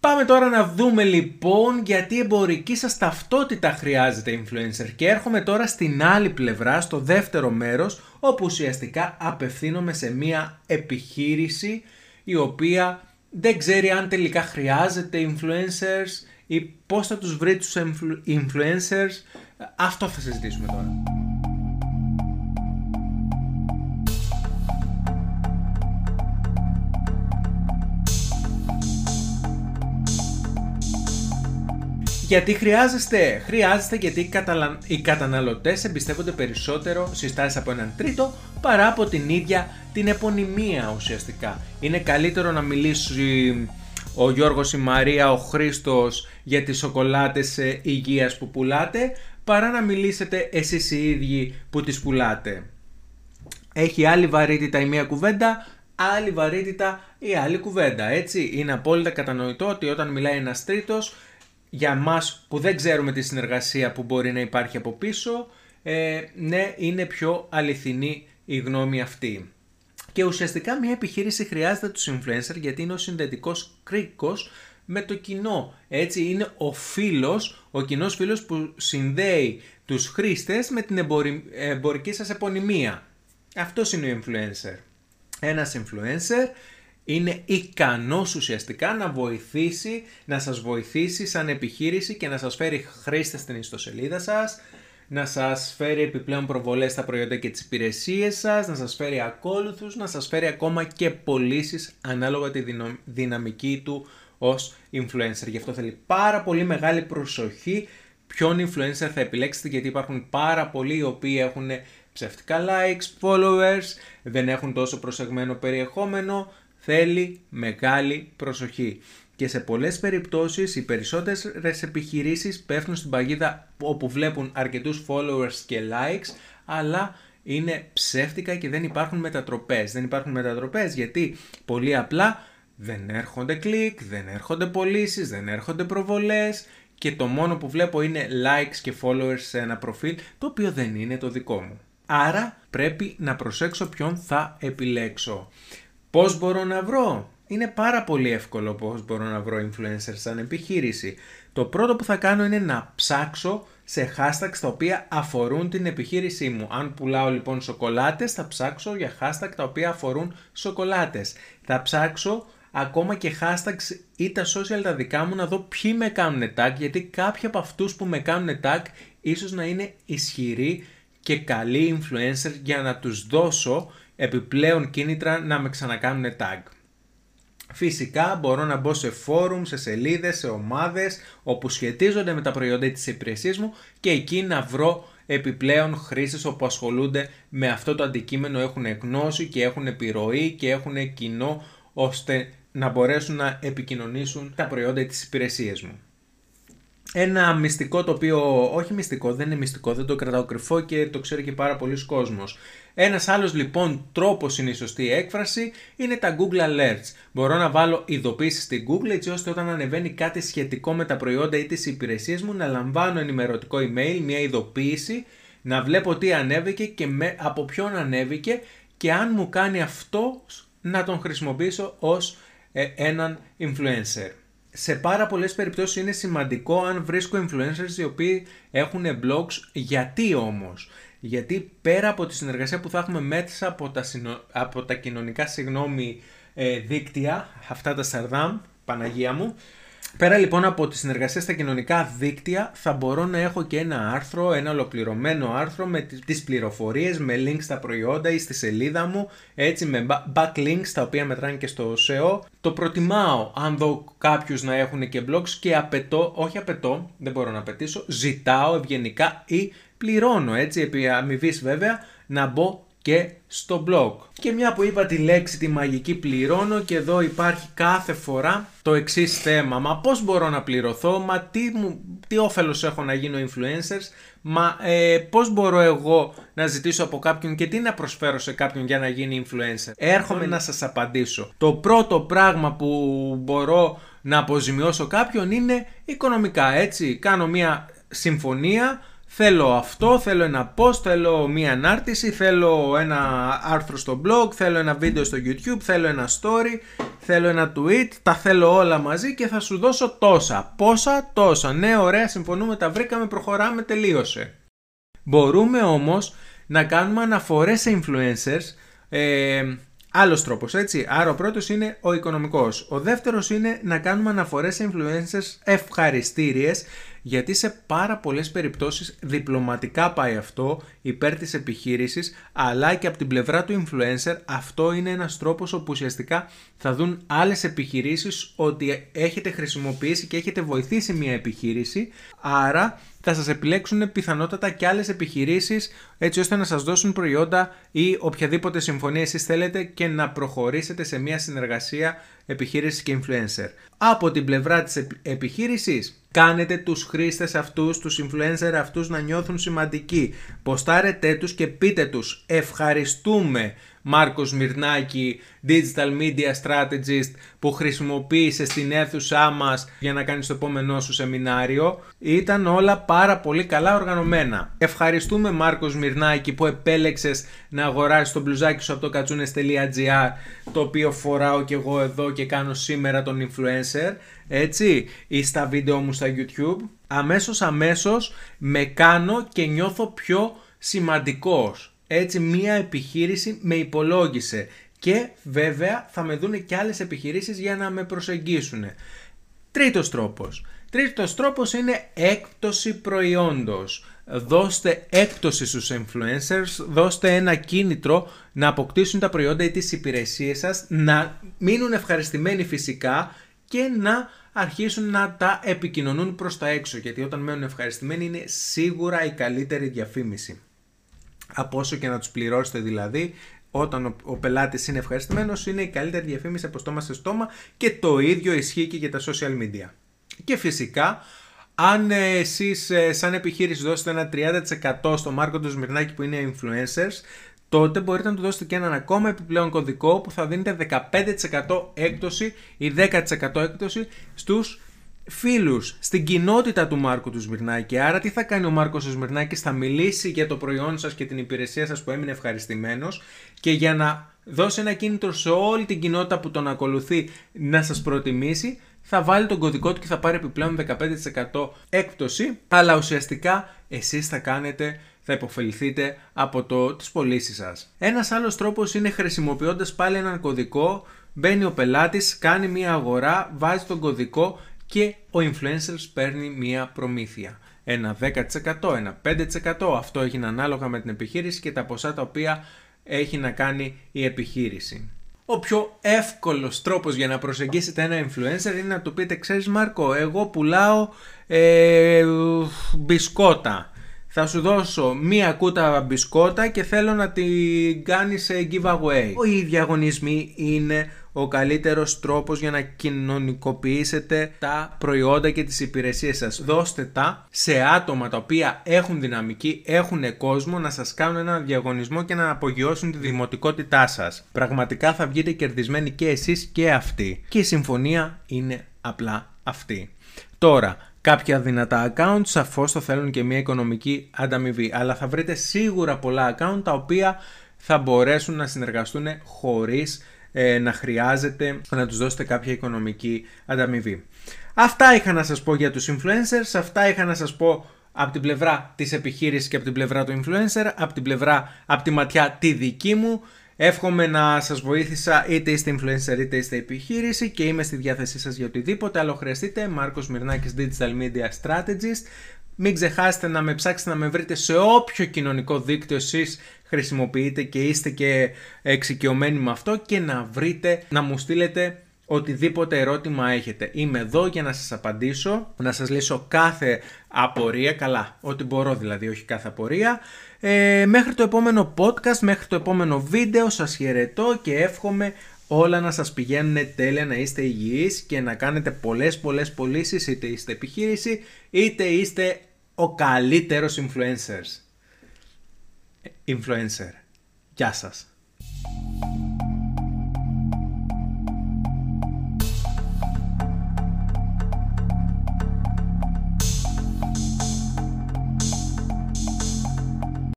Πάμε τώρα να δούμε λοιπόν γιατί εμπορική σας ταυτότητα χρειάζεται influencer και έρχομαι τώρα στην άλλη πλευρά, στο δεύτερο μέρος, όπου ουσιαστικά απευθύνομαι σε μια επιχείρηση η οποία δεν ξέρει αν τελικά χρειάζεται influencers ή πώς θα τους βρει τους influencers. Αυτό θα συζητήσουμε τώρα. Γιατί χρειάζεστε, χρειάζεστε γιατί οι, καταλα... οι καταναλωτές εμπιστεύονται περισσότερο συστάσεις από έναν τρίτο παρά από την ίδια την επωνυμία ουσιαστικά. Είναι καλύτερο να μιλήσει ο Γιώργος, η Μαρία, ο Χρήστος για τις σοκολάτες υγείας που πουλάτε παρά να μιλήσετε εσείς οι ίδιοι που τις πουλάτε. Έχει άλλη βαρύτητα η μία κουβέντα, άλλη βαρύτητα η άλλη κουβέντα, έτσι. Είναι απόλυτα κατανοητό ότι όταν μιλάει ένας τρίτος για μας που δεν ξέρουμε τη συνεργασία που μπορεί να υπάρχει από πίσω, ε, ναι, είναι πιο αληθινή η γνώμη αυτή. Και ουσιαστικά μια επιχείρηση χρειάζεται τους influencer γιατί είναι ο συνδετικός κρίκος με το κοινό. Έτσι είναι ο φίλος, ο κοινός φίλος που συνδέει τους χρήστες με την εμπορική σας επωνυμία. Αυτός είναι ο influencer. Ένας influencer είναι ικανός ουσιαστικά να βοηθήσει, να σας βοηθήσει σαν επιχείρηση και να σας φέρει χρήστες στην ιστοσελίδα σας, να σας φέρει επιπλέον προβολές στα προϊόντα και τις υπηρεσίες σας, να σας φέρει ακόλουθους, να σας φέρει ακόμα και πωλήσεις ανάλογα τη δυναμική του ως influencer. Γι' αυτό θέλει πάρα πολύ μεγάλη προσοχή ποιον influencer θα επιλέξετε γιατί υπάρχουν πάρα πολλοί οι οποίοι έχουν ψεύτικα likes, followers, δεν έχουν τόσο προσεγμένο περιεχόμενο, θέλει μεγάλη προσοχή. Και σε πολλές περιπτώσεις οι περισσότερες επιχειρήσεις πέφτουν στην παγίδα όπου βλέπουν αρκετούς followers και likes, αλλά είναι ψεύτικα και δεν υπάρχουν μετατροπές. Δεν υπάρχουν μετατροπές γιατί πολύ απλά δεν έρχονται κλικ, δεν έρχονται πωλήσεις, δεν έρχονται προβολές και το μόνο που βλέπω είναι likes και followers σε ένα προφίλ το οποίο δεν είναι το δικό μου. Άρα πρέπει να προσέξω ποιον θα επιλέξω. Πώς μπορώ να βρω; Είναι πάρα πολύ εύκολο πώς μπορώ να βρω influencers σαν επιχείρηση. Το πρώτο που θα κάνω είναι να ψάξω σε hashtags τα οποία αφορούν την επιχείρησή μου. Αν πουλάω λοιπόν σοκολάτες θα ψάξω για hashtag τα οποία αφορούν σοκολάτες. Θα ψάξω ακόμα και hashtags ή τα social τα δικά μου να δω ποιοι με κάνουν tag γιατί κάποιοι από αυτούς που με κάνουν tag ίσως να είναι ισχυροί και καλοί influencer για να τους δώσω επιπλέον κίνητρα να με ξανακάνουν tag. Φυσικά μπορώ να μπω σε φόρουμ, σε σελίδες, σε ομάδες όπου σχετίζονται με τα προϊόντα της υπηρεσίας μου και εκεί να βρω επιπλέον χρήστες όπου ασχολούνται με αυτό το αντικείμενο, έχουν γνώση και έχουν επιρροή και έχουν κοινό ώστε να μπορέσουν να επικοινωνήσουν τα προϊόντα της υπηρεσίας μου. Ένα μυστικό το οποίο, όχι μυστικό, δεν είναι μυστικό, δεν το κρατάω κρυφό και το ξέρει και πάρα πολλοί κόσμος. Ένας άλλος λοιπόν τρόπος είναι η σωστή έκφραση είναι τα Google Alerts. Μπορώ να βάλω ειδοποίησεις στην Google έτσι ώστε όταν ανεβαίνει κάτι σχετικό με τα προϊόντα ή τις υπηρεσίες μου να λαμβάνω ενημερωτικό email, μια ειδοποίηση, να βλέπω τι ανέβηκε και με, από ποιον ανέβηκε και αν μου κάνει αυτό να τον χρησιμοποιήσω ως ε, έναν influencer. Σε πάρα πολλές περιπτώσεις είναι σημαντικό αν βρίσκω influencers οι οποίοι έχουν blogs. Γιατί όμως; Γιατί πέρα από τη συνεργασία που θα έχουμε μέσα από τα, από τα κοινωνικά συγγνώμη ε, δίκτυα, αυτά τα Σαρδάμ, Παναγία μου, Πέρα λοιπόν από τη συνεργασία στα κοινωνικά δίκτυα θα μπορώ να έχω και ένα άρθρο, ένα ολοκληρωμένο άρθρο με τις πληροφορίες, με links στα προϊόντα ή στη σελίδα μου, έτσι με backlinks τα οποία μετράνε και στο SEO. Το προτιμάω αν δω κάποιους να έχουν και blogs και απαιτώ, όχι απαιτώ, δεν μπορώ να απαιτήσω, ζητάω ευγενικά ή πληρώνω έτσι επί αμοιβής βέβαια να μπω και στο blog. Και μια που είπα τη λέξη τη μαγική πληρώνω και εδώ υπάρχει κάθε φορά το εξής θέμα. Μα πώς μπορώ να πληρωθώ, μα τι, μου, τι όφελος έχω να γίνω influencers, μα ε, πώς μπορώ εγώ να ζητήσω από κάποιον και τι να προσφέρω σε κάποιον για να γίνει influencer. Έρχομαι να σας απαντήσω. Το πρώτο πράγμα που μπορώ να αποζημιώσω κάποιον είναι οικονομικά έτσι. Κάνω μια συμφωνία Θέλω αυτό, θέλω ένα post, θέλω μία ανάρτηση, θέλω ένα άρθρο στο blog, θέλω ένα βίντεο στο YouTube, θέλω ένα story, θέλω ένα tweet, τα θέλω όλα μαζί και θα σου δώσω τόσα. Πόσα, τόσα. Ναι, ωραία, συμφωνούμε, τα βρήκαμε, προχωράμε, τελείωσε. Μπορούμε όμως να κάνουμε αναφορές σε influencers, ε, Άλλος τρόπος, έτσι. Άρα ο πρώτος είναι ο οικονομικός. Ο δεύτερος είναι να κάνουμε αναφορές σε influencers ευχαριστήριες γιατί σε πάρα πολλές περιπτώσεις διπλωματικά πάει αυτό υπέρ της επιχείρησης αλλά και από την πλευρά του influencer αυτό είναι ένας τρόπος όπου ουσιαστικά θα δουν άλλες επιχειρήσεις ότι έχετε χρησιμοποιήσει και έχετε βοηθήσει μια επιχείρηση. Άρα θα σας επιλέξουν πιθανότατα και άλλες επιχειρήσεις έτσι ώστε να σας δώσουν προϊόντα ή οποιαδήποτε συμφωνία εσείς θέλετε και να προχωρήσετε σε μια συνεργασία επιχείρησης και influencer. Από την πλευρά της επιχείρησης κάνετε τους χρήστες αυτούς, τους influencer αυτούς να νιώθουν σημαντικοί. Ποστάρετε τους και πείτε τους ευχαριστούμε Μάρκος Μυρνάκη, Digital Media Strategist που χρησιμοποίησε στην αίθουσά μας για να κάνεις το επόμενό σου σεμινάριο. Ήταν όλα πάρα πολύ καλά οργανωμένα. Ευχαριστούμε Μάρκος Μυρνάκη που επέλεξες να αγοράσεις το μπλουζάκι σου από το κατσούνες.gr το οποίο φοράω και εγώ εδώ και κάνω σήμερα τον influencer έτσι ή στα βίντεο μου στα YouTube. Αμέσως αμέσως με κάνω και νιώθω πιο σημαντικός έτσι μία επιχείρηση με υπολόγισε και βέβαια θα με δούνε και άλλες επιχειρήσεις για να με προσεγγίσουν. Τρίτος τρόπος. Τρίτος τρόπος είναι έκπτωση προϊόντος. Δώστε έκπτωση στους influencers, δώστε ένα κίνητρο να αποκτήσουν τα προϊόντα ή τις υπηρεσίες σας, να μείνουν ευχαριστημένοι φυσικά και να αρχίσουν να τα επικοινωνούν προς τα έξω γιατί όταν μένουν ευχαριστημένοι είναι σίγουρα η καλύτερη διαφήμιση από όσο και να τους πληρώσετε δηλαδή όταν ο, ο πελάτης είναι ευχαριστημένος είναι η καλύτερη διαφήμιση από στόμα σε στόμα και το ίδιο ισχύει και για τα social media. Και φυσικά αν ε, εσείς ε, σαν επιχείρηση δώσετε ένα 30% στο Μάρκο του Σμυρνάκη που είναι influencers τότε μπορείτε να του δώσετε και έναν ακόμα επιπλέον κωδικό που θα δίνετε 15% έκπτωση ή 10% έκπτωση στους φίλους στην κοινότητα του Μάρκου του Σμυρνάκη. Άρα τι θα κάνει ο Μάρκος του Σμυρνάκης, θα μιλήσει για το προϊόν σας και την υπηρεσία σας που έμεινε ευχαριστημένος και για να δώσει ένα κίνητρο σε όλη την κοινότητα που τον ακολουθεί να σας προτιμήσει θα βάλει τον κωδικό του και θα πάρει επιπλέον 15% έκπτωση αλλά ουσιαστικά εσείς θα κάνετε θα υποφεληθείτε από το, τις πωλήσεις σας. Ένας άλλος τρόπος είναι χρησιμοποιώντας πάλι έναν κωδικό Μπαίνει ο πελάτης, κάνει μια αγορά, βάζει τον κωδικό και ο influencers παίρνει μία προμήθεια. Ένα 10%, ένα 5%, αυτό έχει ανάλογα με την επιχείρηση και τα ποσά τα οποία έχει να κάνει η επιχείρηση. Ο πιο εύκολος τρόπος για να προσεγγίσετε ένα influencer είναι να του πείτε «Ξέρεις Μάρκο, εγώ πουλάω ε, μπισκότα. Θα σου δώσω μία κούτα μπισκότα και θέλω να την κάνεις giveaway». Οι διαγωνισμοί είναι ο καλύτερος τρόπος για να κοινωνικοποιήσετε τα προϊόντα και τις υπηρεσίες σας. Δώστε τα σε άτομα τα οποία έχουν δυναμική, έχουν κόσμο να σας κάνουν ένα διαγωνισμό και να απογειώσουν τη δημοτικότητά σας. Πραγματικά θα βγείτε κερδισμένοι και εσείς και αυτοί. Και η συμφωνία είναι απλά αυτή. Τώρα, κάποια δυνατά account σαφώς θα θέλουν και μια οικονομική ανταμοιβή, αλλά θα βρείτε σίγουρα πολλά account τα οποία θα μπορέσουν να συνεργαστούν χωρίς ε, να χρειάζεται να τους δώσετε κάποια οικονομική ανταμοιβή. Αυτά είχα να σας πω για τους influencers, αυτά είχα να σας πω από την πλευρά της επιχείρησης και από την πλευρά του influencer, από την πλευρά, από τη ματιά τη δική μου. Εύχομαι να σας βοήθησα είτε είστε influencer είτε είστε επιχείρηση και είμαι στη διάθεσή σας για οτιδήποτε άλλο χρειαστείτε. Μάρκος Μυρνάκης Digital Media Strategist. Μην ξεχάσετε να με ψάξετε να με βρείτε σε όποιο κοινωνικό δίκτυο εσείς χρησιμοποιείτε και είστε και εξοικειωμένοι με αυτό και να βρείτε, να μου στείλετε οτιδήποτε ερώτημα έχετε. Είμαι εδώ για να σας απαντήσω, να σας λύσω κάθε απορία, καλά, ό,τι μπορώ δηλαδή, όχι κάθε απορία. Ε, μέχρι το επόμενο podcast, μέχρι το επόμενο βίντεο σας χαιρετώ και εύχομαι όλα να σας πηγαίνουν τέλεια, να είστε υγιείς και να κάνετε πολλές πολλές πωλήσεις, είτε είστε επιχείρηση, είτε είστε ο καλύτερος influencers. Influencer. Γεια σας.